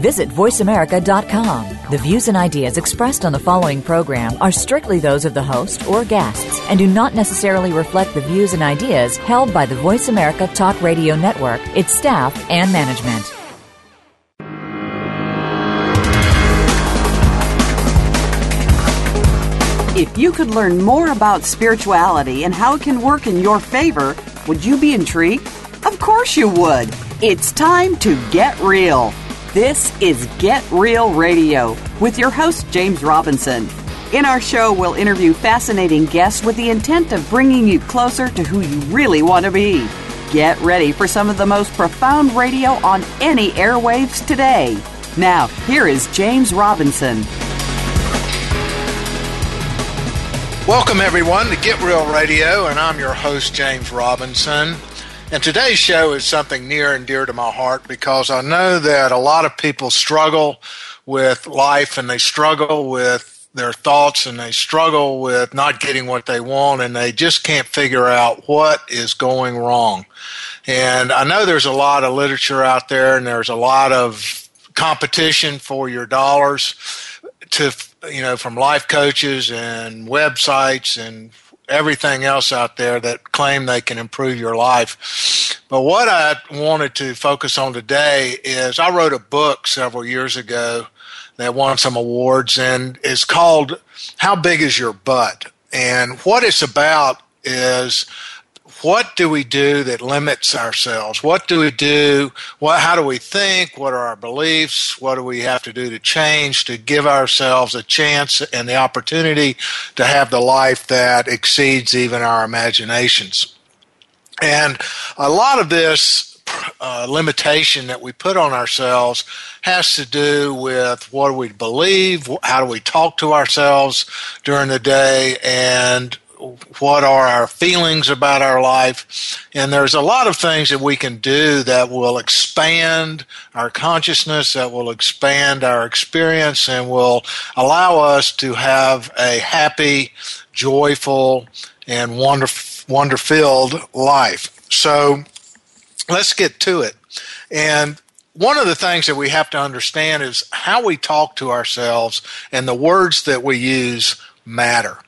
Visit VoiceAmerica.com. The views and ideas expressed on the following program are strictly those of the host or guests and do not necessarily reflect the views and ideas held by the Voice America Talk Radio Network, its staff, and management. If you could learn more about spirituality and how it can work in your favor, would you be intrigued? Of course you would. It's time to get real. This is Get Real Radio with your host, James Robinson. In our show, we'll interview fascinating guests with the intent of bringing you closer to who you really want to be. Get ready for some of the most profound radio on any airwaves today. Now, here is James Robinson. Welcome, everyone, to Get Real Radio, and I'm your host, James Robinson. And today's show is something near and dear to my heart because I know that a lot of people struggle with life and they struggle with their thoughts and they struggle with not getting what they want and they just can't figure out what is going wrong. And I know there's a lot of literature out there and there's a lot of competition for your dollars to you know, from life coaches and websites and everything else out there that claim they can improve your life. But what I wanted to focus on today is I wrote a book several years ago that won some awards and is called How Big Is Your Butt? And what it's about is what do we do that limits ourselves? What do we do? What, how do we think? What are our beliefs? What do we have to do to change to give ourselves a chance and the opportunity to have the life that exceeds even our imaginations? And a lot of this uh, limitation that we put on ourselves has to do with what do we believe, how do we talk to ourselves during the day, and what are our feelings about our life. And there's a lot of things that we can do that will expand our consciousness, that will expand our experience, and will allow us to have a happy, joyful, and wonder, wonder filled life. So let's get to it. And one of the things that we have to understand is how we talk to ourselves and the words that we use matter.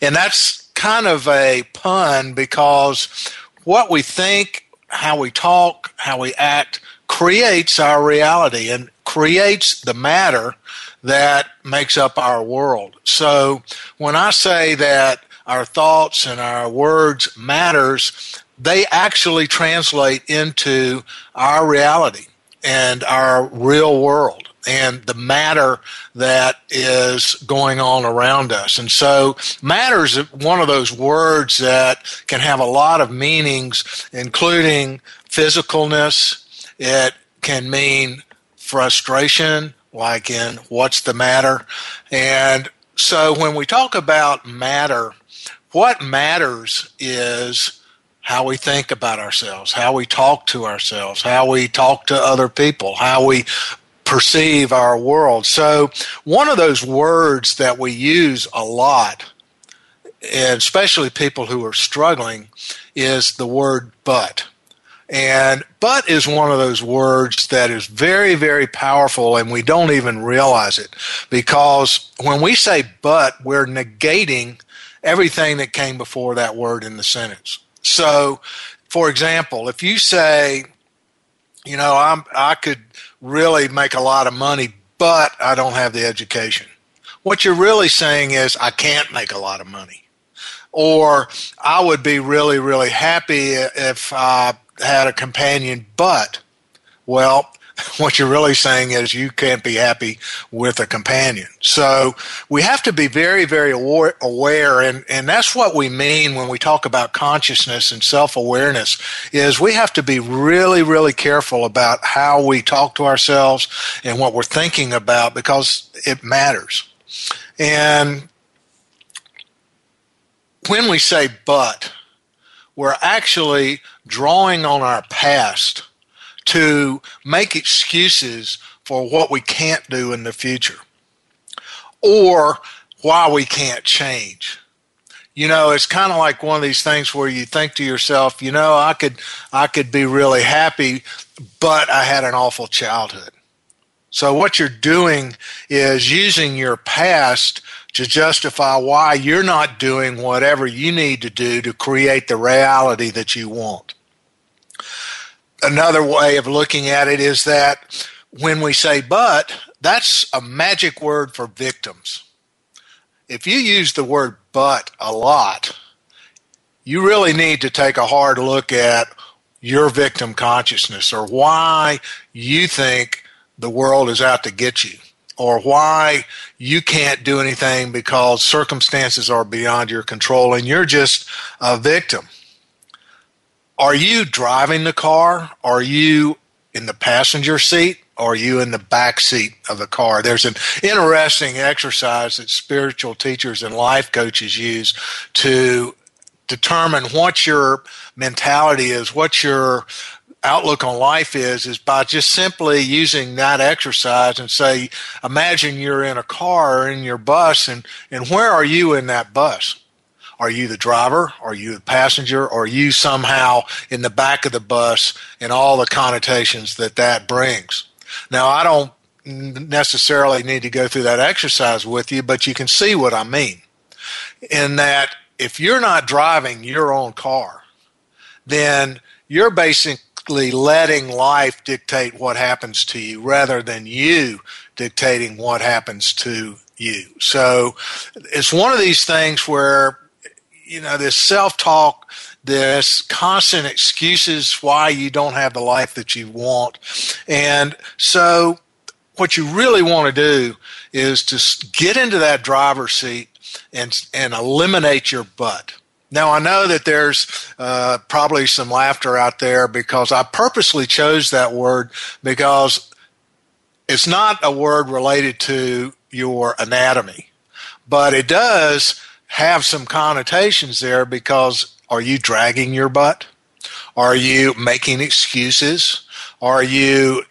And that's kind of a pun because what we think, how we talk, how we act creates our reality and creates the matter that makes up our world. So when I say that our thoughts and our words matters, they actually translate into our reality and our real world and the matter that is going on around us. And so, matter is one of those words that can have a lot of meanings, including physicalness. It can mean frustration, like in what's the matter. And so, when we talk about matter, what matters is how we think about ourselves, how we talk to ourselves, how we talk to other people, how we perceive our world. So, one of those words that we use a lot, and especially people who are struggling, is the word but. And but is one of those words that is very, very powerful, and we don't even realize it. Because when we say but, we're negating everything that came before that word in the sentence. So, for example, if you say, you know, I'm, I could really make a lot of money, but I don't have the education. What you're really saying is, I can't make a lot of money. Or I would be really, really happy if I had a companion, but, well, what you're really saying is you can't be happy with a companion. So we have to be very, very aware, and, and that's what we mean when we talk about consciousness and self-awareness, is we have to be really, really careful about how we talk to ourselves and what we're thinking about because it matters. And when we say but, we're actually drawing on our past to make excuses for what we can't do in the future or why we can't change. You know, it's kind of like one of these things where you think to yourself, you know, I could I could be really happy, but I had an awful childhood. So what you're doing is using your past to justify why you're not doing whatever you need to do to create the reality that you want. Another way of looking at it is that when we say but, that's a magic word for victims. If you use the word but a lot, you really need to take a hard look at your victim consciousness or why you think the world is out to get you or why you can't do anything because circumstances are beyond your control and you're just a victim. Are you driving the car? Are you in the passenger seat? Are you in the back seat of the car? There's an interesting exercise that spiritual teachers and life coaches use to determine what your mentality is, what your outlook on life is is by just simply using that exercise and say imagine you're in a car or in your bus and and where are you in that bus are you the driver? Are you the passenger? Are you somehow in the back of the bus and all the connotations that that brings? Now i don't necessarily need to go through that exercise with you but you can see what i mean. In that if you're not driving your own car then you're basically letting life dictate what happens to you rather than you dictating what happens to you. So it's one of these things where, you know, this self talk, this constant excuses why you don't have the life that you want. And so what you really want to do is to get into that driver's seat and, and eliminate your butt. Now, I know that there's uh, probably some laughter out there because I purposely chose that word because it's not a word related to your anatomy, but it does have some connotations there because are you dragging your butt? Are you making excuses? Are you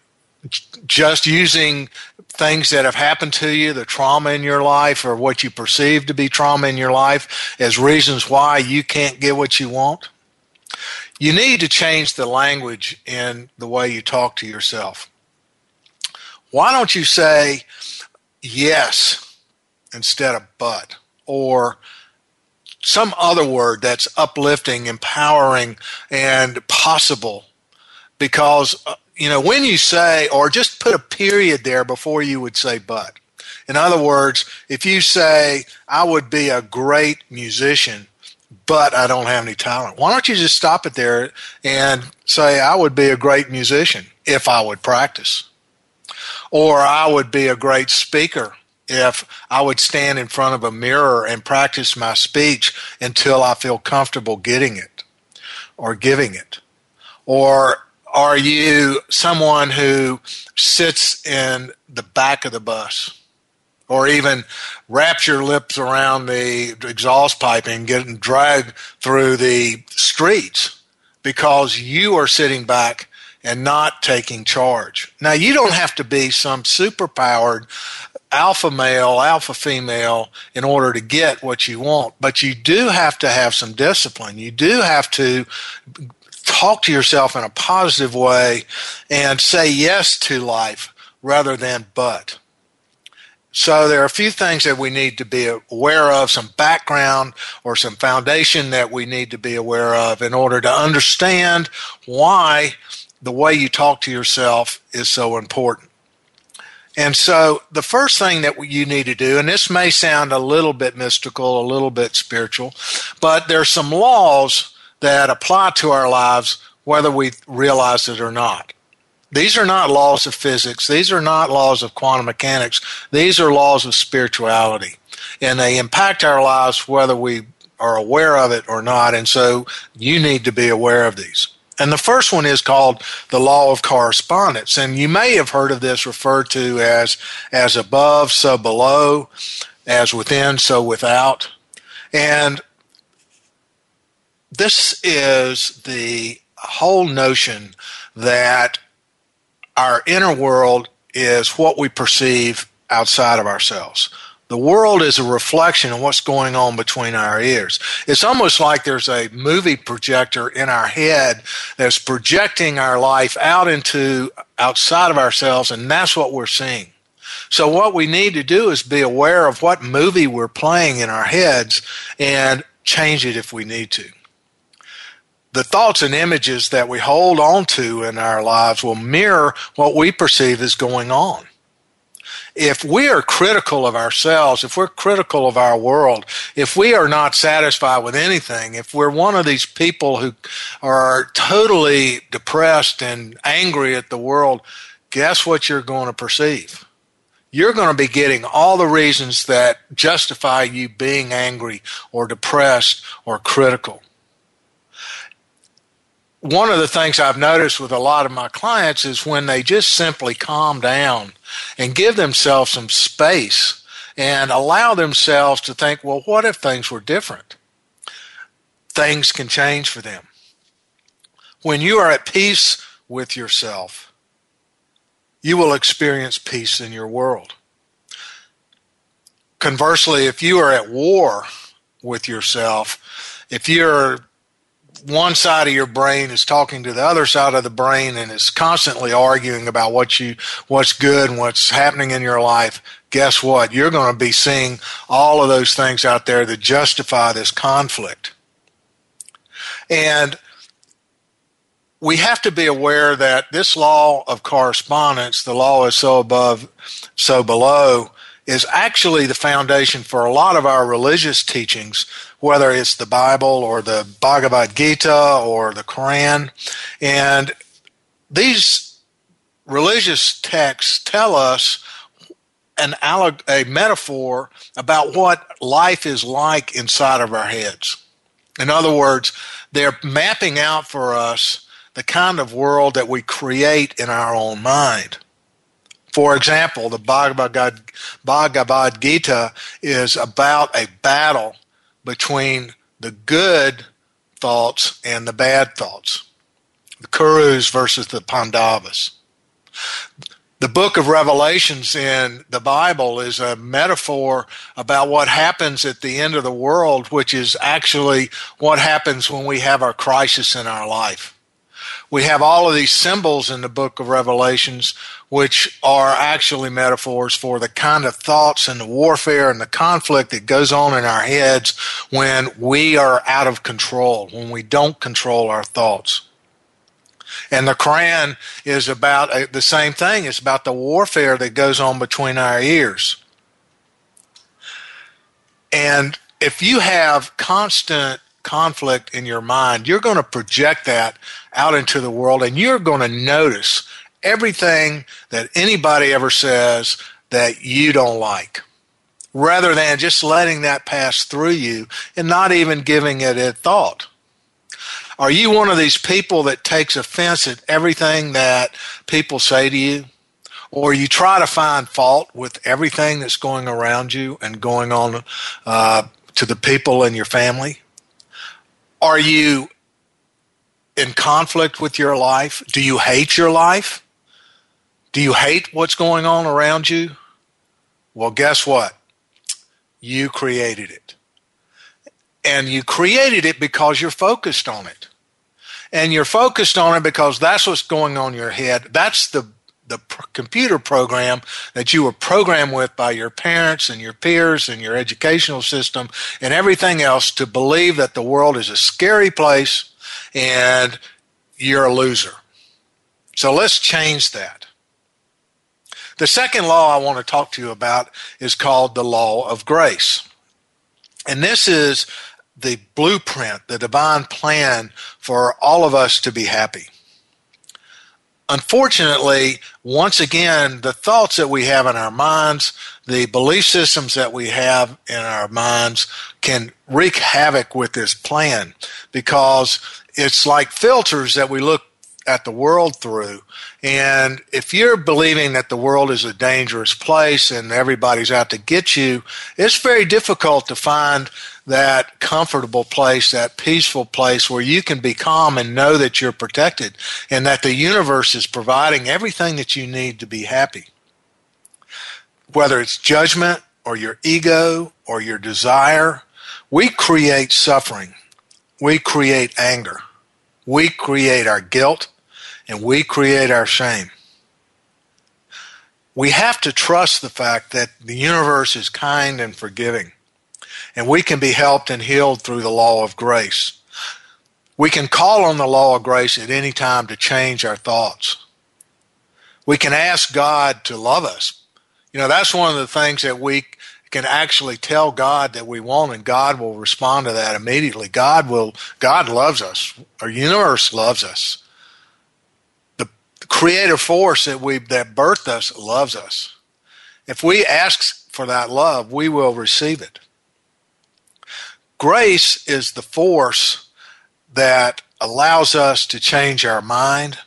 just using things that have happened to you, the trauma in your life, or what you perceive to be trauma in your life, as reasons why you can't get what you want? You need to change the language in the way you talk to yourself. Why don't you say yes instead of but, or some other word that's uplifting, empowering, and possible? Because uh, you know, when you say, or just put a period there before you would say but. In other words, if you say, I would be a great musician, but I don't have any talent, why don't you just stop it there and say, I would be a great musician if I would practice? Or I would be a great speaker if I would stand in front of a mirror and practice my speech until I feel comfortable getting it or giving it. Or are you someone who sits in the back of the bus or even wraps your lips around the exhaust pipe and getting dragged through the streets because you are sitting back and not taking charge? Now, you don't have to be some superpowered alpha male, alpha female in order to get what you want, but you do have to have some discipline. You do have to talk to yourself in a positive way and say yes to life rather than but. So there are a few things that we need to be aware of, some background or some foundation that we need to be aware of in order to understand why the way you talk to yourself is so important. And so the first thing that you need to do, and this may sound a little bit mystical, a little bit spiritual, but there's some laws that apply to our lives whether we realize it or not. These are not laws of physics. These are not laws of quantum mechanics. These are laws of spirituality. And they impact our lives whether we are aware of it or not. And so you need to be aware of these. And the first one is called the law of correspondence. And you may have heard of this referred to as as above, so below, as within, so without. And this is the whole notion that our inner world is what we perceive outside of ourselves. The world is a reflection of what's going on between our ears. It's almost like there's a movie projector in our head that's projecting our life out into outside of ourselves, and that's what we're seeing. So, what we need to do is be aware of what movie we're playing in our heads and change it if we need to. The thoughts and images that we hold on to in our lives will mirror what we perceive is going on if we are critical of ourselves, if we're critical of our world, if we are not satisfied with anything, if we're one of these people who are totally depressed and angry at the world, guess what you're going to perceive? You're going to be getting all the reasons that justify you being angry or depressed or critical one of the things I've noticed with a lot of my clients is when they just simply calm down and give themselves some space and allow themselves to think, well, what if things were different? Things can change for them. When you are at peace with yourself, you will experience peace in your world. Conversely, if you are at war with yourself, if you're one side of your brain is talking to the other side of the brain and is constantly arguing about what you what's good and what's happening in your life guess what? You're going to be seeing all of those things out there that justify this conflict. And we have to be aware that this law of correspondence the law is so above so below is actually the foundation for a lot of our religious teachings whether it's the Bible or the Bhagavad Gita or the Quran. And these religious texts tell us an alleg- a metaphor about what life is like inside of our heads. In other words, they're mapping out for us the kind of world that we create in our own mind. For example, the Bhagavad, Bhagavad Gita is about a battle between the good thoughts and the bad thoughts. The Kurus versus the Pandavas. The book of Revelations in the Bible is a metaphor about what happens at the end of the world, which is actually what happens when we have our crisis in our life we have all of these symbols in the book of Revelations, which are actually metaphors for the kind of thoughts and the warfare and the conflict that goes on in our heads when we are out of control, when we don't control our thoughts. And the Quran is about uh, the same thing. It's about the warfare that goes on between our ears. And if you have constant conflict in your mind, you're going to project that out into the world and you're going to notice everything that anybody ever says that you don't like rather than just letting that pass through you and not even giving it a thought. Are you one of these people that takes offense at everything that people say to you? Or you try to find fault with everything that's going around you and going on uh, to the people in your family? Are you in conflict with your life? Do you hate your life? Do you hate what's going on around you? Well, guess what? You created it. And you created it because you're focused on it. And you're focused on it because that's what's going on in your head. That's the the pr- computer program that you were programmed with by your parents and your peers and your educational system and everything else to believe that the world is a scary place and you're a loser. So let's change that. The second law I want to talk to you about is called the law of grace. And this is the blueprint, the divine plan for all of us to be happy unfortunately, once again, the thoughts that we have in our minds, the belief systems that we have in our minds can wreak havoc with this plan because it's like filters that we look at the world through. And if you're believing that the world is a dangerous place and everybody's out to get you, it's very difficult to find that comfortable place, that peaceful place where you can be calm and know that you're protected and that the universe is providing everything that you need to be happy. Whether it's judgment or your ego or your desire, we create suffering. We create anger. We create our guilt and we create our shame. We have to trust the fact that the universe is kind and forgiving, and we can be helped and healed through the law of grace. We can call on the law of grace at any time to change our thoughts. We can ask God to love us. You know, that's one of the things that we can actually tell God that we want and God will respond to that immediately. God will God loves us. Our universe loves us creative force that we that birthed us loves us. If we ask for that love, we will receive it. Grace is the force that allows us to change our mind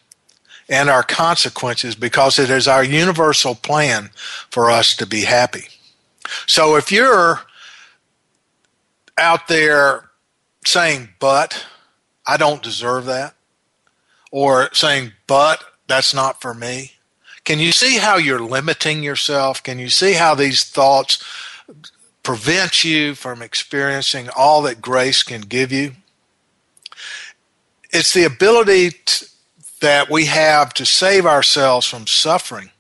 and our consequences because it is our universal plan for us to be happy. So if you're out there saying, but I don't deserve that, or saying, but that's not for me. Can you see how you're limiting yourself? Can you see how these thoughts prevent you from experiencing all that grace can give you? It's the ability that we have to save ourselves from suffering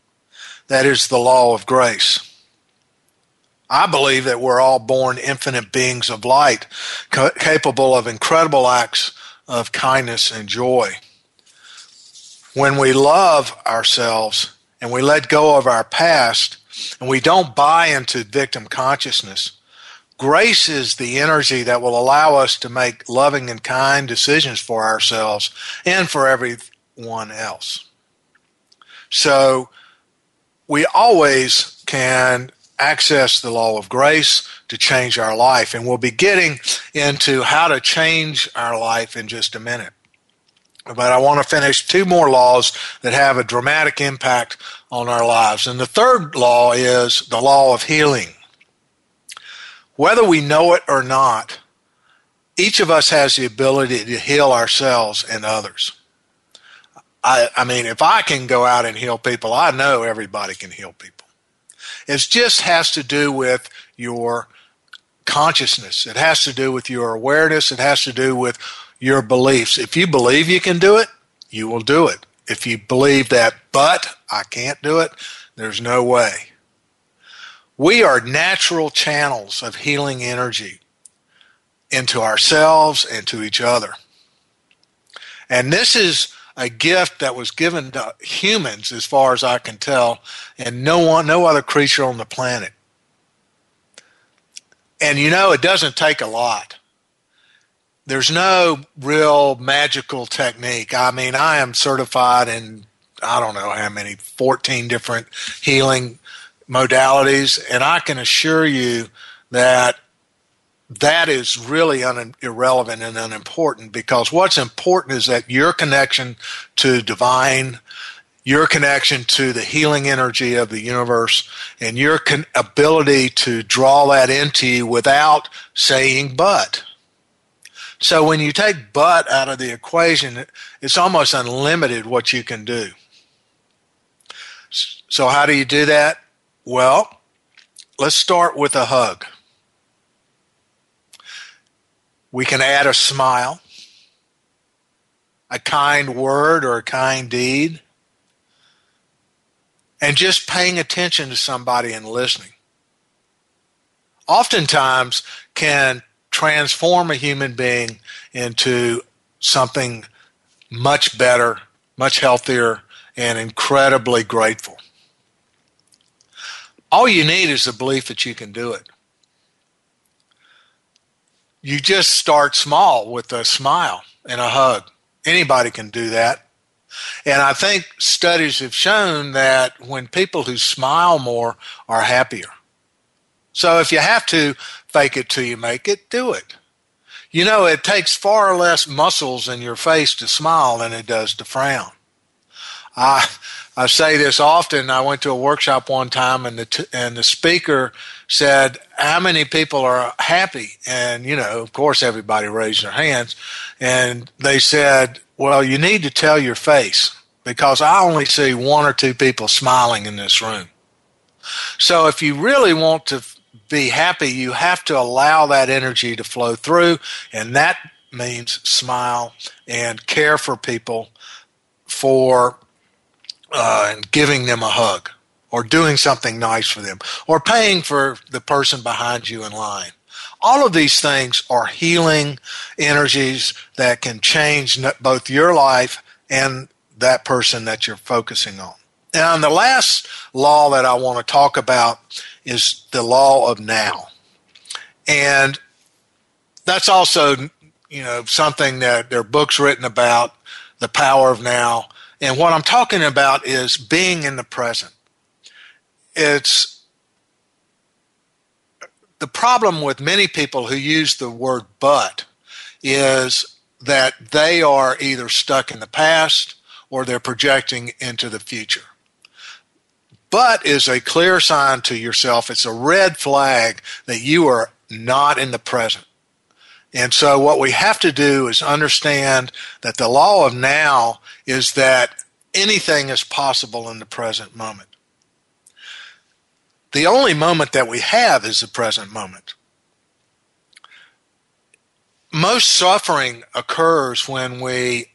that is the law of grace. I believe that we're all born infinite beings of light, capable of incredible acts of kindness and joy when we love ourselves and we let go of our past and we don't buy into victim consciousness, grace is the energy that will allow us to make loving and kind decisions for ourselves and for everyone else. So we always can access the law of grace to change our life. And we'll be getting into how to change our life in just a minute. But I want to finish two more laws that have a dramatic impact on our lives. And the third law is the law of healing. Whether we know it or not, each of us has the ability to heal ourselves and others. I, I mean, if I can go out and heal people, I know everybody can heal people. It just has to do with your consciousness. It has to do with your awareness. It has to do with your beliefs. If you believe you can do it, you will do it. If you believe that, but I can't do it, there's no way. We are natural channels of healing energy into ourselves and to each other. And this is a gift that was given to humans, as far as I can tell, and no one, no other creature on the planet. And you know, it doesn't take a lot there's no real magical technique. I mean, I am certified in I don't know how many 14 different healing modalities and I can assure you that that is really un- irrelevant and unimportant because what's important is that your connection to divine your connection to the healing energy of the universe and your con- ability to draw that into you without saying but so when you take but out of the equation, it's almost unlimited what you can do. So how do you do that? Well, let's start with a hug. We can add a smile, a kind word or a kind deed, and just paying attention to somebody and listening. Oftentimes can transform a human being into something much better, much healthier, and incredibly grateful. All you need is the belief that you can do it. You just start small with a smile and a hug. Anybody can do that. And I think studies have shown that when people who smile more are happier. So if you have to fake it till you make it, do it. You know, it takes far less muscles in your face to smile than it does to frown. I I say this often. I went to a workshop one time, and the t- and the speaker said, "How many people are happy?" And you know, of course, everybody raised their hands, and they said, "Well, you need to tell your face because I only see one or two people smiling in this room." So, if you really want to be happy, you have to allow that energy to flow through, and that means smile and care for people for uh, and giving them a hug or doing something nice for them or paying for the person behind you in line. All of these things are healing energies that can change both your life and that person that you're focusing on. And the last law that I want to talk about is the law of now. And that's also, you know, something that there are books written about the power of now. And what I'm talking about is being in the present. It's the problem with many people who use the word but is that they are either stuck in the past or they're projecting into the future but is a clear sign to yourself. It's a red flag that you are not in the present. And so, what we have to do is understand that the law of now is that anything is possible in the present moment. The only moment that we have is the present moment. Most suffering occurs when we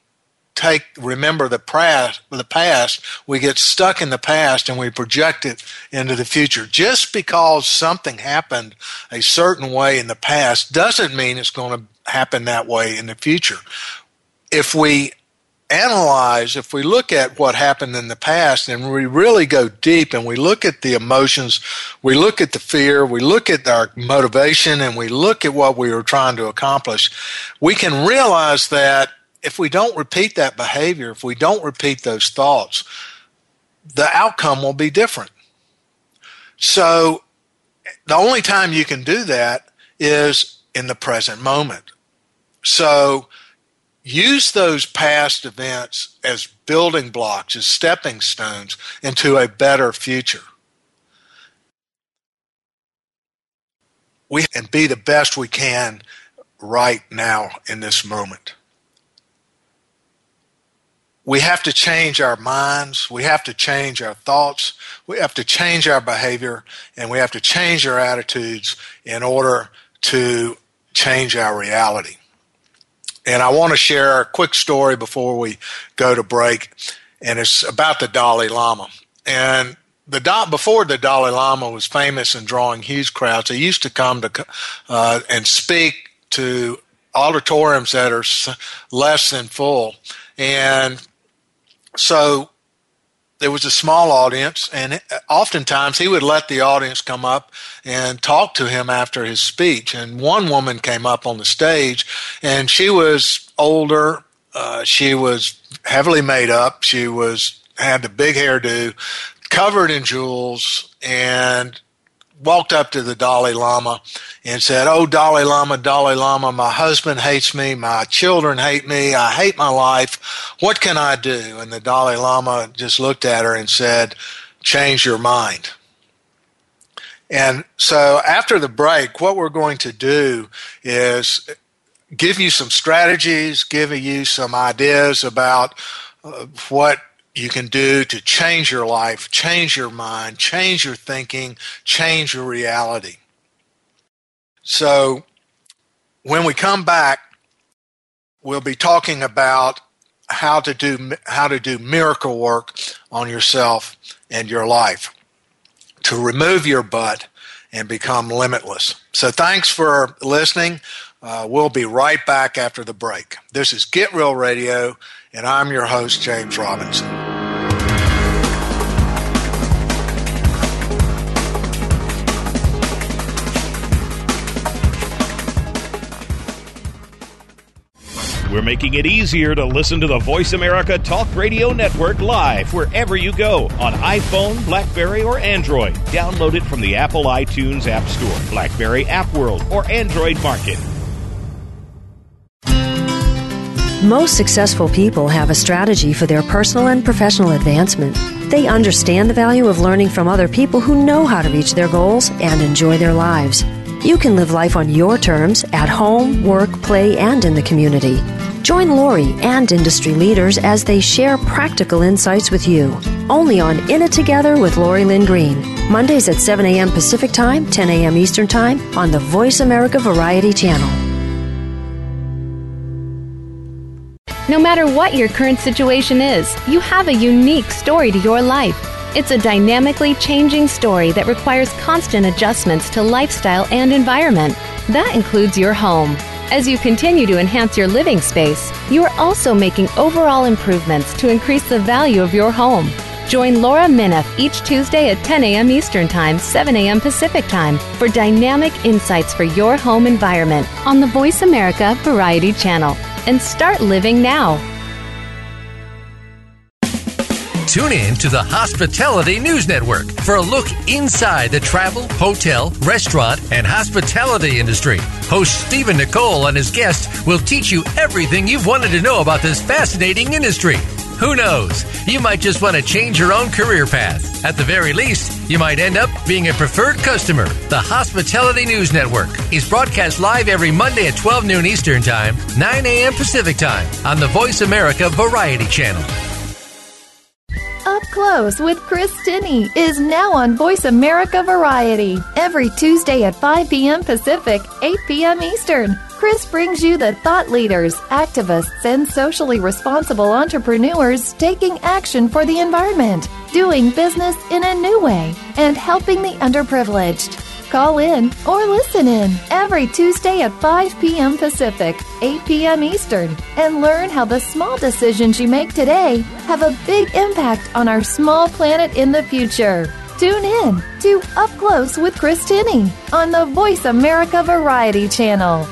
take remember the past the past. We get stuck in the past and we project it into the future. Just because something happened a certain way in the past doesn't mean it's going to happen that way in the future. If we analyze if we look at what happened in the past and we really go deep and we look at the emotions we look at the fear we look at our motivation and we look at what we were trying to accomplish we can realize that if we don't repeat that behavior, if we don't repeat those thoughts, the outcome will be different. So the only time you can do that is in the present moment. So use those past events as building blocks, as stepping stones into a better future. We can be the best we can right now in this moment we have to change our minds, we have to change our thoughts, we have to change our behavior, and we have to change our attitudes in order to change our reality. And I want to share a quick story before we go to break, and it's about the Dalai Lama. And the before the Dalai Lama was famous in drawing huge crowds, he used to come to uh, and speak to auditoriums that are less than full. And so there was a small audience, and oftentimes he would let the audience come up and talk to him after his speech. And one woman came up on the stage, and she was older. Uh, she was heavily made up. She was had the big hairdo, covered in jewels, and walked up to the Dalai Lama and said, Oh, Dalai Lama, Dalai Lama, my husband hates me, my children hate me, I hate my life. What can I do? And the Dalai Lama just looked at her and said, Change your mind. And so after the break, what we're going to do is give you some strategies, give you some ideas about uh, what you can do to change your life, change your mind, change your thinking, change your reality. So, when we come back, we'll be talking about how to do how to do miracle work on yourself and your life to remove your butt and become limitless. So, thanks for listening. Uh, we'll be right back after the break. This is Get Real Radio, and I'm your host, James Robinson. We're making it easier to listen to the Voice America Talk Radio Network live wherever you go on iPhone, Blackberry, or Android. Download it from the Apple iTunes App Store, Blackberry App World, or Android Market. Most successful people have a strategy for their personal and professional advancement. They understand the value of learning from other people who know how to reach their goals and enjoy their lives. You can live life on your terms at home, work, play, and in the community. Join Lori and industry leaders as they share practical insights with you. Only on In It Together with Lori Lynn Green. Mondays at 7 a.m. Pacific Time, 10 a.m. Eastern Time on the Voice America Variety Channel. No matter what your current situation is, you have a unique story to your life. It's a dynamically changing story that requires constant adjustments to lifestyle and environment. That includes your home. As you continue to enhance your living space, you are also making overall improvements to increase the value of your home. Join Laura Minoff each Tuesday at 10 a.m. Eastern Time, 7 a.m. Pacific Time for dynamic insights for your home environment on the Voice America Variety Channel and start living now. Tune in to the Hospitality News Network for a look inside the travel, hotel, restaurant, and hospitality industry. Host Stephen Nicole and his guests will teach you everything you've wanted to know about this fascinating industry. Who knows? You might just want to change your own career path. At the very least, you might end up being a preferred customer. The Hospitality News Network is broadcast live every Monday at 12 noon Eastern Time, 9 a.m. Pacific Time on the Voice America Variety Channel. Close with Chris Tinney is now on Voice America Variety every Tuesday at 5 p.m. Pacific, 8 p.m. Eastern. Chris brings you the thought leaders, activists, and socially responsible entrepreneurs taking action for the environment, doing business in a new way, and helping the underprivileged. Call in or listen in every Tuesday at 5 p.m. Pacific, 8 p.m. Eastern, and learn how the small decisions you make today have a big impact on our small planet in the future. Tune in to Up Close with Chris Tinney on the Voice America Variety Channel.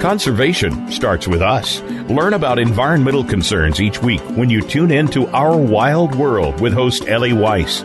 Conservation starts with us. Learn about environmental concerns each week when you tune in to Our Wild World with host Ellie Weiss.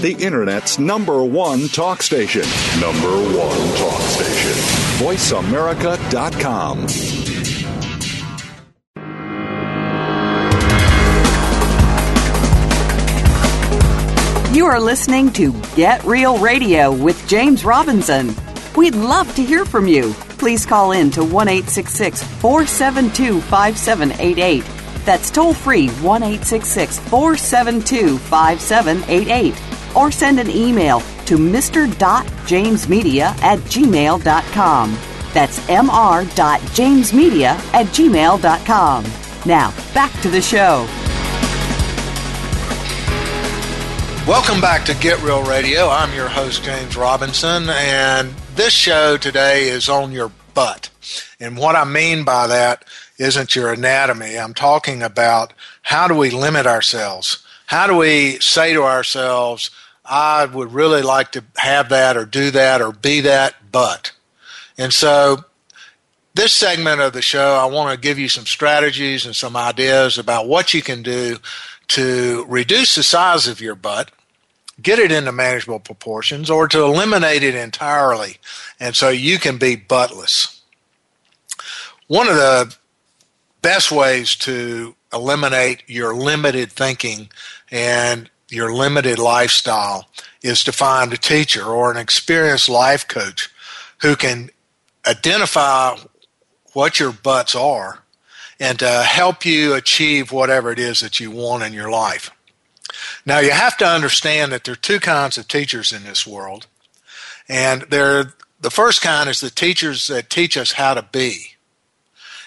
The Internet's number one talk station. Number one talk station. VoiceAmerica.com. You are listening to Get Real Radio with James Robinson. We'd love to hear from you. Please call in to 1 472 5788. That's toll free 1 472 5788. Or send an email to mr.jamesmedia at gmail.com. That's mr.jamesmedia at gmail.com. Now, back to the show. Welcome back to Get Real Radio. I'm your host, James Robinson, and this show today is on your butt. And what I mean by that isn't your anatomy. I'm talking about how do we limit ourselves? How do we say to ourselves, I would really like to have that or do that or be that, but. And so, this segment of the show, I want to give you some strategies and some ideas about what you can do to reduce the size of your butt get it into manageable proportions or to eliminate it entirely. And so you can be buttless. One of the best ways to eliminate your limited thinking and your limited lifestyle is to find a teacher or an experienced life coach who can identify what your butts are and to help you achieve whatever it is that you want in your life. Now, you have to understand that there are two kinds of teachers in this world. And the first kind is the teachers that teach us how to be.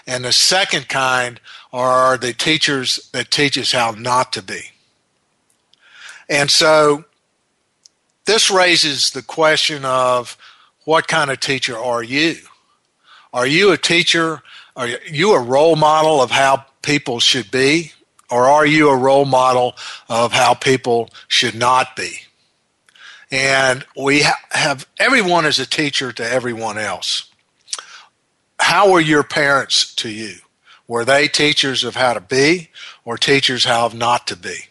And the second kind are the teachers that teach us how not to be. And so this raises the question of what kind of teacher are you? Are you a teacher Are you a role model of how people should be? Or are you a role model of how people should not be? And we ha- have everyone as a teacher to everyone else. How were your parents to you? Were they teachers of how to be or teachers how not to be?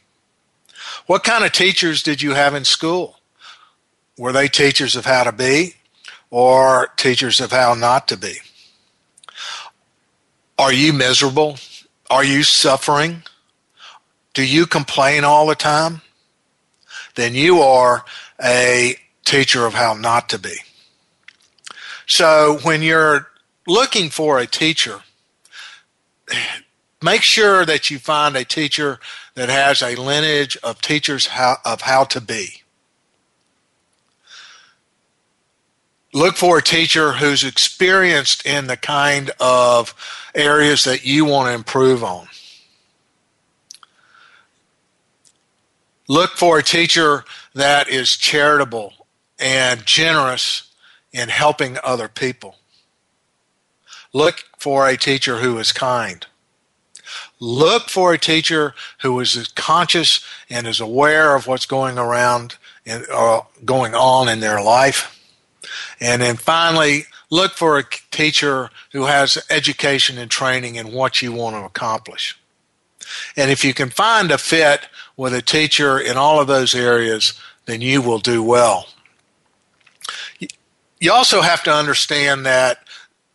What kind of teachers did you have in school? Were they teachers of how to be or teachers of how not to be? Are you miserable? Are you suffering? Do you complain all the time? Then you are a teacher of how not to be. So when you're looking for a teacher, make sure that you find a teacher that has a lineage of teachers how, of how to be. Look for a teacher who's experienced in the kind of areas that you want to improve on. Look for a teacher that is charitable and generous in helping other people. Look for a teacher who is kind. Look for a teacher who is conscious and is aware of what's going around and uh, going on in their life. And then finally, look for a teacher who has education and training in what you want to accomplish. And if you can find a fit with a teacher in all of those areas, then you will do well. You also have to understand that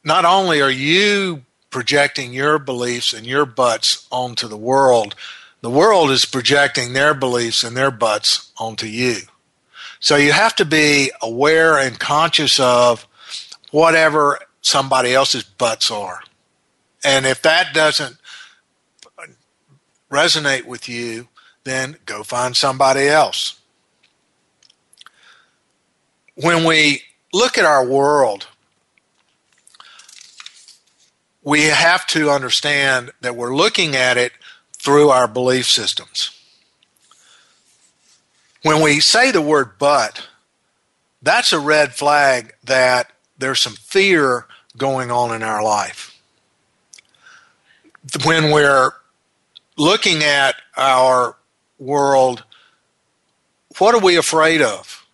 not only are you projecting your beliefs and your butts onto the world, the world is projecting their beliefs and their butts onto you. So you have to be aware and conscious of whatever somebody else's butts are. And if that doesn't resonate with you, then go find somebody else. When we look at our world, we have to understand that we're looking at it through our belief systems. When we say the word but, that's a red flag that there's some fear going on in our life. When we're looking at our world, what are we afraid of?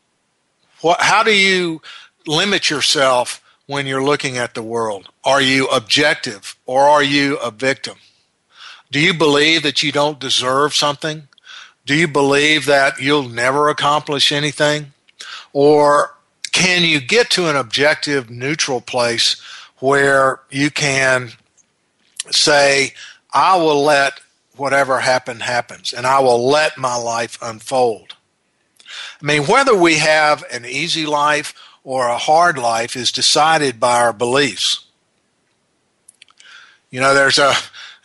What, how do you limit yourself when you're looking at the world? Are you objective or are you a victim? Do you believe that you don't deserve something? Do you believe that you'll never accomplish anything? Or can you get to an objective, neutral place where you can say, I will let whatever happen happens and I will let my life unfold? I mean, whether we have an easy life or a hard life is decided by our beliefs. You know, there's a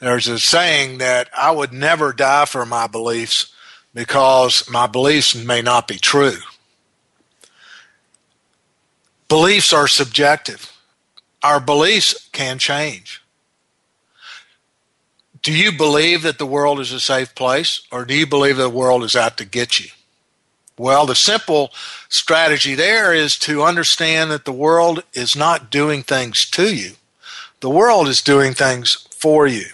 there's a saying that I would never die for my beliefs because my beliefs may not be true. Beliefs are subjective. Our beliefs can change. Do you believe that the world is a safe place or do you believe the world is out to get you? Well, the simple strategy there is to understand that the world is not doing things to you. The world is doing things for you.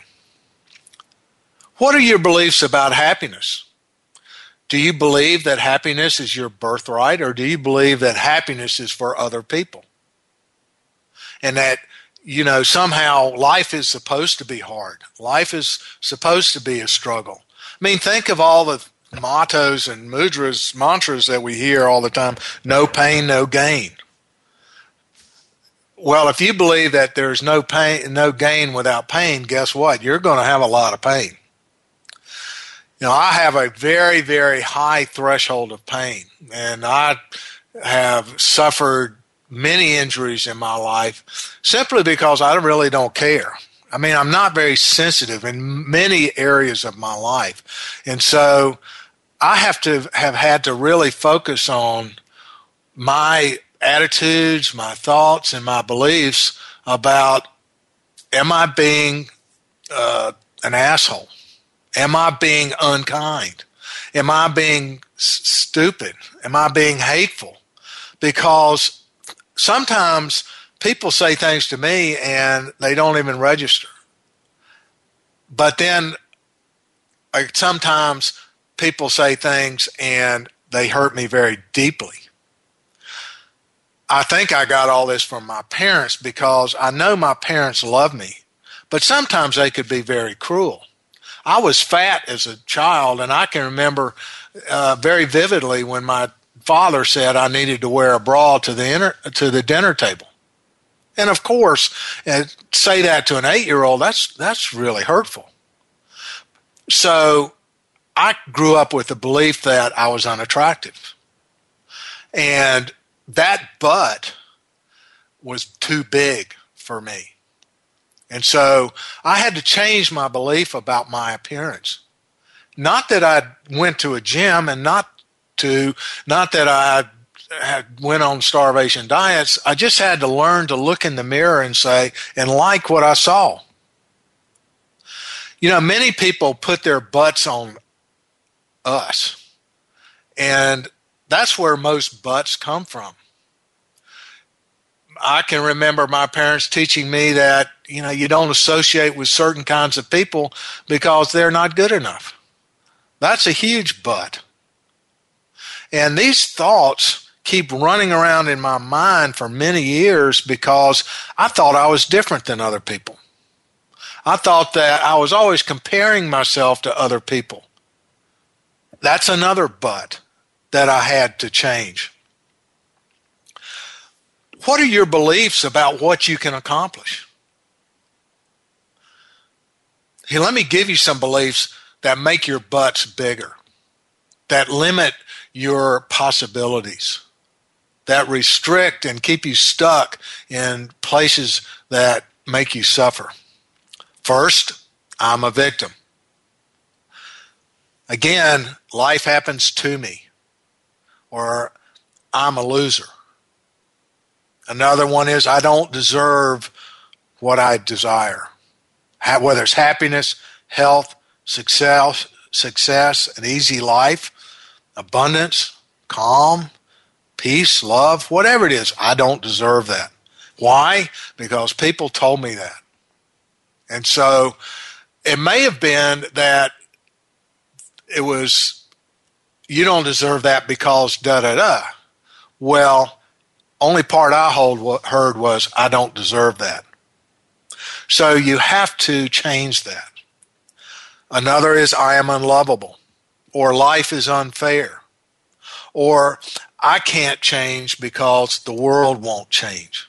What are your beliefs about happiness? Do you believe that happiness is your birthright or do you believe that happiness is for other people? And that, you know, somehow life is supposed to be hard. Life is supposed to be a struggle. I mean, think of all the mottos and mudras, mantras that we hear all the time no pain, no gain. Well, if you believe that there's no pain, no gain without pain, guess what? You're going to have a lot of pain. You know, I have a very, very high threshold of pain, and I have suffered many injuries in my life simply because I really don't care. I mean, I'm not very sensitive in many areas of my life. And so I have to have had to really focus on my attitudes, my thoughts, and my beliefs about am I being uh, an asshole? Am I being unkind? Am I being s- stupid? Am I being hateful? Because sometimes people say things to me and they don't even register. But then like, sometimes people say things and they hurt me very deeply. I think I got all this from my parents because I know my parents love me, but sometimes they could be very cruel. I was fat as a child, and I can remember uh, very vividly when my father said I needed to wear a bra to the inter- to the dinner table. And of course, uh, say that to an eight year old, that's that's really hurtful. So I grew up with the belief that I was unattractive. And that butt was too big for me. And so I had to change my belief about my appearance. Not that I went to a gym and not to not that I had went on starvation diets. I just had to learn to look in the mirror and say and like what I saw. You know, many people put their butts on us. And that's where most butts come from. I can remember my parents teaching me that, you know, you don't associate with certain kinds of people because they're not good enough. That's a huge but. And these thoughts keep running around in my mind for many years because I thought I was different than other people. I thought that I was always comparing myself to other people. That's another but that I had to change. What are your beliefs about what you can accomplish? Hey, let me give you some beliefs that make your butts bigger, that limit your possibilities, that restrict and keep you stuck in places that make you suffer. First, I'm a victim. Again, life happens to me, or I'm a loser. Another one is I don't deserve what I desire, whether it's happiness, health, success, success, an easy life, abundance, calm, peace, love, whatever it is. I don't deserve that. Why? Because people told me that. And so it may have been that it was, you don't deserve that because da da da. Well, only part I hold, heard was, I don't deserve that. So you have to change that. Another is, I am unlovable, or life is unfair, or I can't change because the world won't change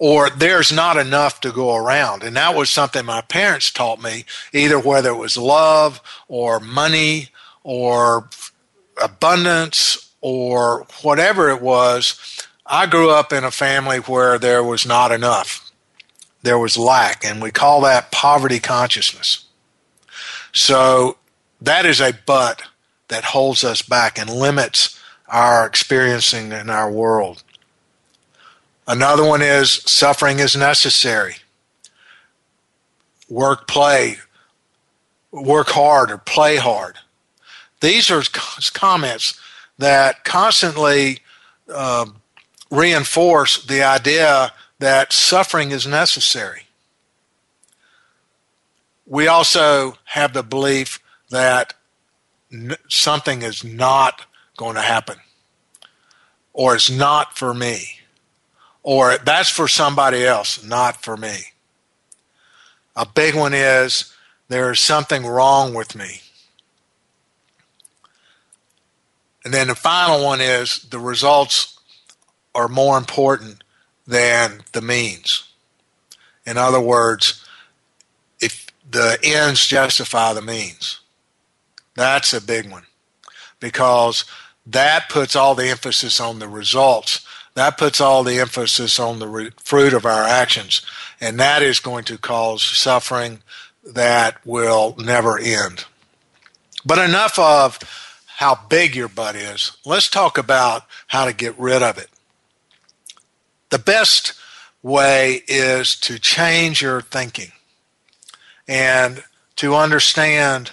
or there's not enough to go around. And that was something my parents taught me, either whether it was love or money or abundance or whatever it was. I grew up in a family where there was not enough. There was lack, and we call that poverty consciousness. So that is a but that holds us back and limits our experiencing in our world. Another one is suffering is necessary. Work, play, work hard or play hard. These are comments that constantly uh, reinforce the idea that suffering is necessary. We also have the belief that n- something is not going to happen or it's not for me or that's for somebody else, not for me. A big one is there is something wrong with me. And then the final one is the results are more important than the means. In other words, if the ends justify the means, that's a big one because that puts all the emphasis on the results that puts all the emphasis on the re- fruit of our actions, and that is going to cause suffering that will never end. But enough of how big your butt is. Let's talk about how to get rid of it. The best way is to change your thinking and to understand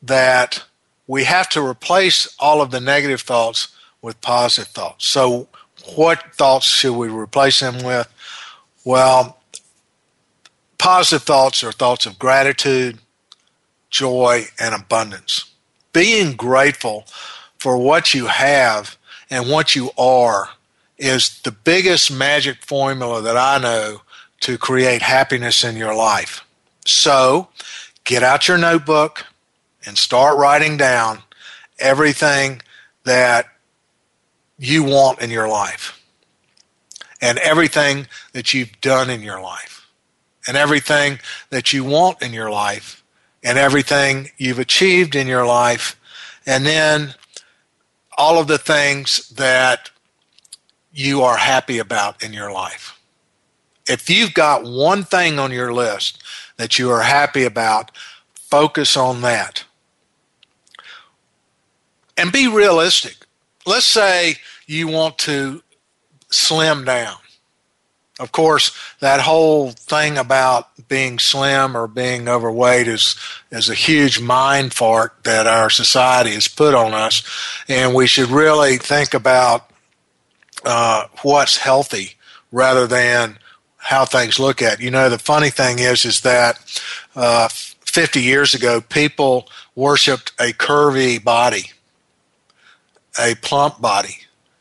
that we have to replace all of the negative thoughts with positive thoughts. So what thoughts should we replace them with? Well, positive thoughts are thoughts of gratitude, joy, and abundance. Being grateful for what you have and what you are is the biggest magic formula that I know to create happiness in your life. So get out your notebook and start writing down everything that you want in your life and everything that you've done in your life and everything that you want in your life and everything you've achieved in your life and then all of the things that you are happy about in your life. If you've got one thing on your list that you are happy about, focus on that. And be realistic. Let's say you want to slim down. Of course, that whole thing about being slim or being overweight is is a huge mind fart that our society has put on us, and we should really think about uh, what's healthy rather than how things look at. You know, the funny thing is, is that uh, 50 years ago, people worshipped a curvy body, a plump body.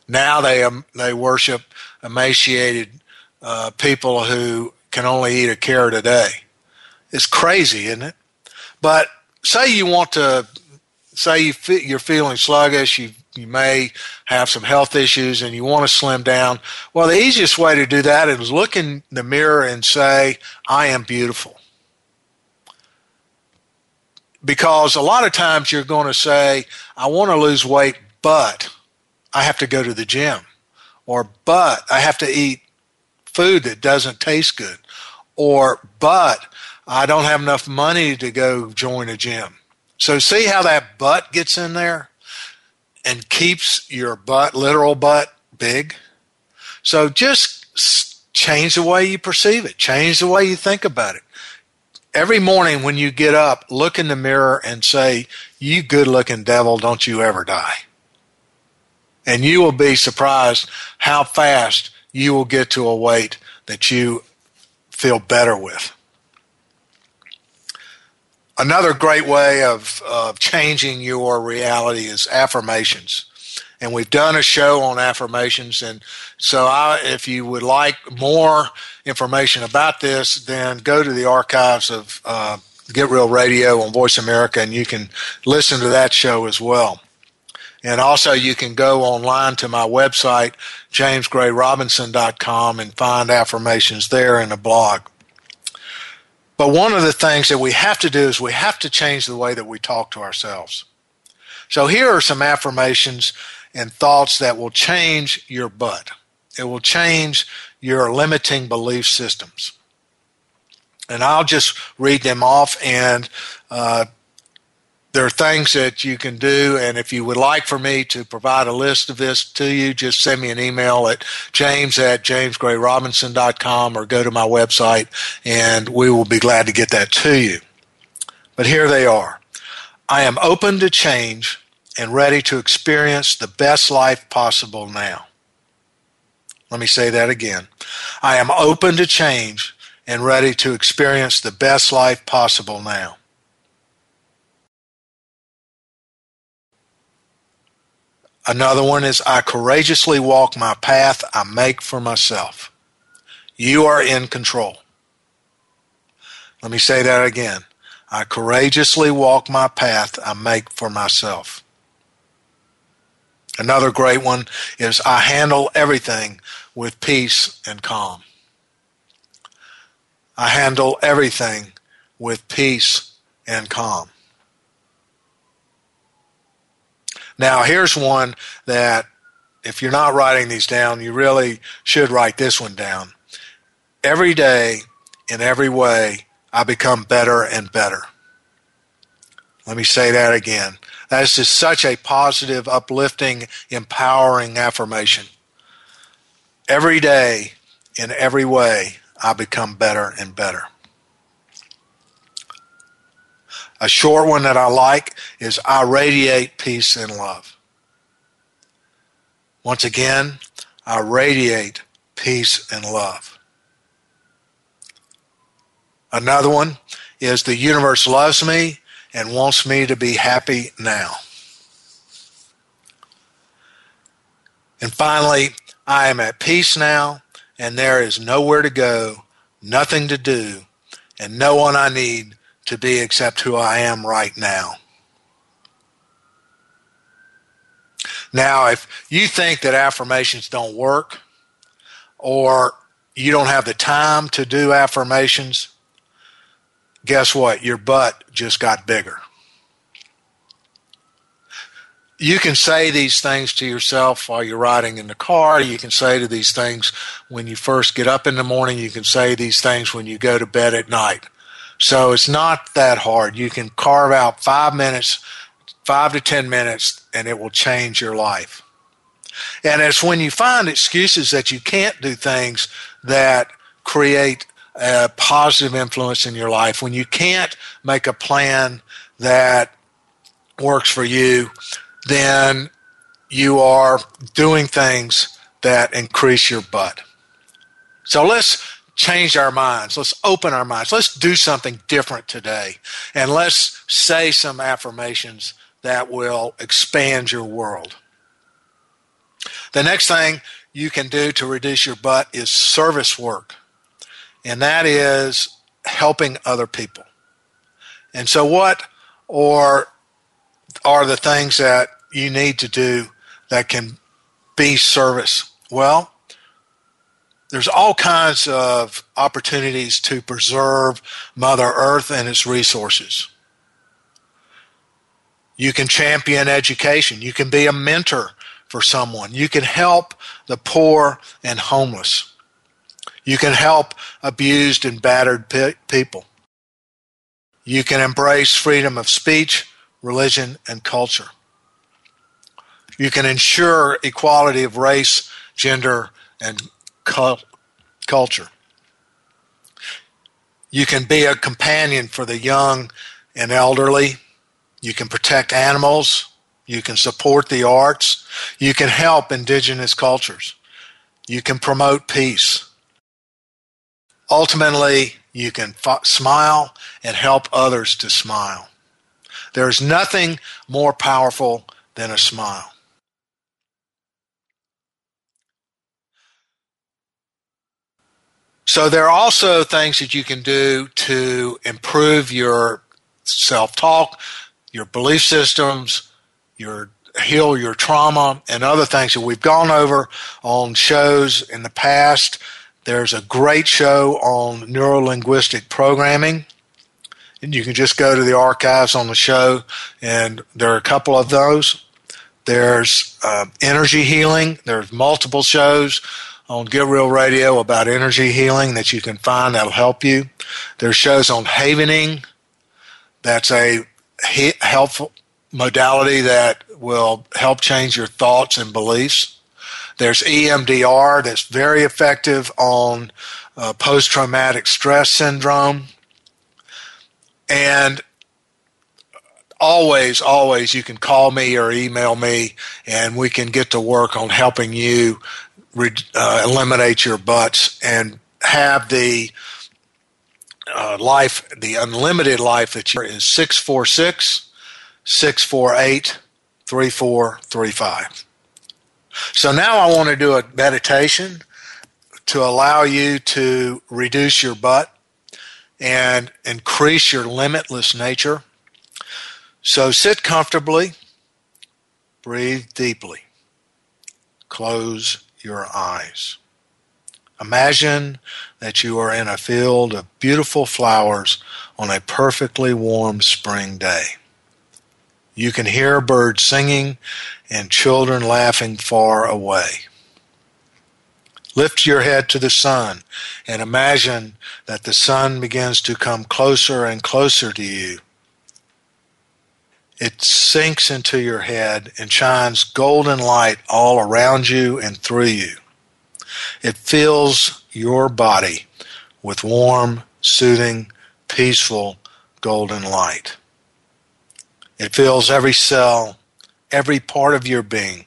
Now they um, they worship emaciated uh, people who can only eat a carrot a day. It's crazy, isn't it? But say you want to, say you you're feeling sluggish, you you may have some health issues and you want to slim down. Well, the easiest way to do that is look in the mirror and say, I am beautiful. Because a lot of times you're going to say, I want to lose weight, but I have to go to the gym. Or, but I have to eat food that doesn't taste good. Or, but I don't have enough money to go join a gym. So, see how that butt gets in there and keeps your butt, literal butt, big? So, just change the way you perceive it, change the way you think about it. Every morning when you get up, look in the mirror and say, You good looking devil, don't you ever die. And you will be surprised how fast you will get to a weight that you feel better with. Another great way of, of changing your reality is affirmations. And we've done a show on affirmations. And so, I, if you would like more information about this, then go to the archives of uh, Get Real Radio on Voice America and you can listen to that show as well. And also, you can go online to my website, jamesgrayrobinson.com, and find affirmations there in the blog. But one of the things that we have to do is we have to change the way that we talk to ourselves. So here are some affirmations and thoughts that will change your butt. It will change your limiting belief systems. And I'll just read them off and uh, there are things that you can do, and if you would like for me to provide a list of this to you, just send me an email at james at jamesgrayrobinson.com or go to my website, and we will be glad to get that to you. But here they are. I am open to change and ready to experience the best life possible now. Let me say that again. I am open to change and ready to experience the best life possible now. Another one is I courageously walk my path I make for myself. You are in control. Let me say that again. I courageously walk my path I make for myself. Another great one is I handle everything with peace and calm. I handle everything with peace and calm. Now, here's one that if you're not writing these down, you really should write this one down. Every day, in every way, I become better and better. Let me say that again. That is just such a positive, uplifting, empowering affirmation. Every day, in every way, I become better and better. A short one that I like is I radiate peace and love. Once again, I radiate peace and love. Another one is the universe loves me and wants me to be happy now. And finally, I am at peace now, and there is nowhere to go, nothing to do, and no one I need to be except who I am right now. Now, if you think that affirmations don't work, or you don't have the time to do affirmations, guess what? Your butt just got bigger. You can say these things to yourself while you're riding in the car. You can say to these things when you first get up in the morning. You can say these things when you go to bed at night. So it's not that hard. You can carve out five minutes, five to 10 minutes, and it will change your life. And it's when you find excuses that you can't do things that create a positive influence in your life, when you can't make a plan that works for you, then you are doing things that increase your butt. So let's change our minds. Let's open our minds. Let's do something different today. And let's say some affirmations that will expand your world. The next thing you can do to reduce your butt is service work, and that is helping other people. And so, what or are the things that you need to do that can be service? Well, there's all kinds of opportunities to preserve Mother Earth and its resources. You can champion education. You can be a mentor for someone. You can help the poor and homeless. You can help abused and battered pe- people. You can embrace freedom of speech, religion, and culture. You can ensure equality of race, gender, and culture. You can be a companion for the young and elderly. You can protect animals. You can support the arts. You can help indigenous cultures. You can promote peace. Ultimately, you can f- smile and help others to smile. There is nothing more powerful than a smile. So, there are also things that you can do to improve your self talk, your belief systems, your heal your trauma and other things that we've gone over on shows in the past. There's a great show on neurolinguistic programming. And you can just go to the archives on the show, and there are a couple of those. There's uh, energy healing. There's multiple shows on Get Real Radio about energy healing that you can find that'll help you. There's shows on havening. That's a helpful modality that will help change your thoughts and beliefs. There's EMDR that's very effective on uh, post traumatic stress syndrome. And always, always, you can call me or email me, and we can get to work on helping you re- uh, eliminate your butts and have the uh, life, the unlimited life that you is 646 648 3435. So now I want to do a meditation to allow you to reduce your butt and increase your limitless nature. So sit comfortably, breathe deeply, close your eyes. Imagine that you are in a field of beautiful flowers on a perfectly warm spring day. You can hear birds singing and children laughing far away. Lift your head to the sun and imagine that the sun begins to come closer and closer to you. It sinks into your head and shines golden light all around you and through you. It fills your body with warm, soothing, peaceful golden light. It fills every cell, every part of your being.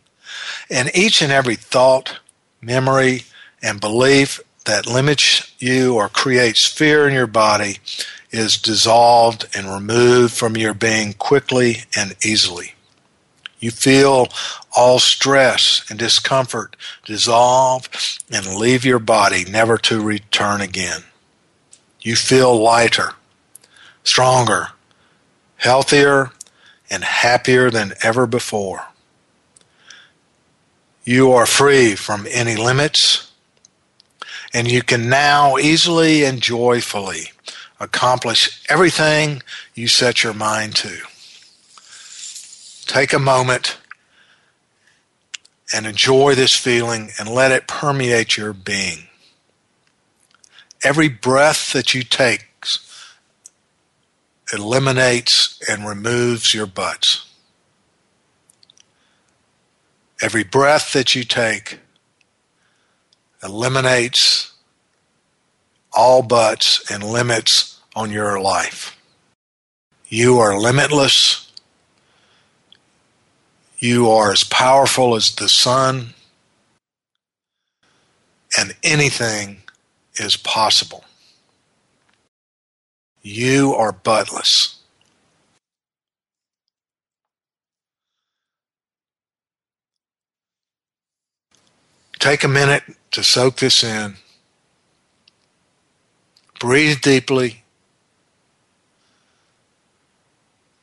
And each and every thought, memory, and belief that limits you or creates fear in your body is dissolved and removed from your being quickly and easily. You feel all stress and discomfort dissolve and leave your body never to return again. You feel lighter, stronger, healthier, and happier than ever before. You are free from any limits, and you can now easily and joyfully accomplish everything you set your mind to. Take a moment and enjoy this feeling and let it permeate your being. Every breath that you take eliminates and removes your butts. Every breath that you take eliminates all butts and limits on your life. You are limitless. You are as powerful as the sun. And anything is possible. You are buttless. Take a minute to soak this in. Breathe deeply.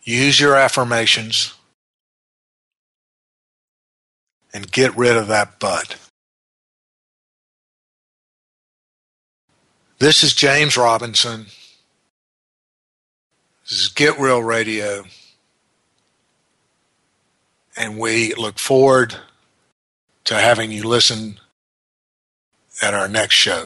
Use your affirmations and get rid of that butt. This is James Robinson. This is Get Real Radio. And we look forward to having you listen at our next show.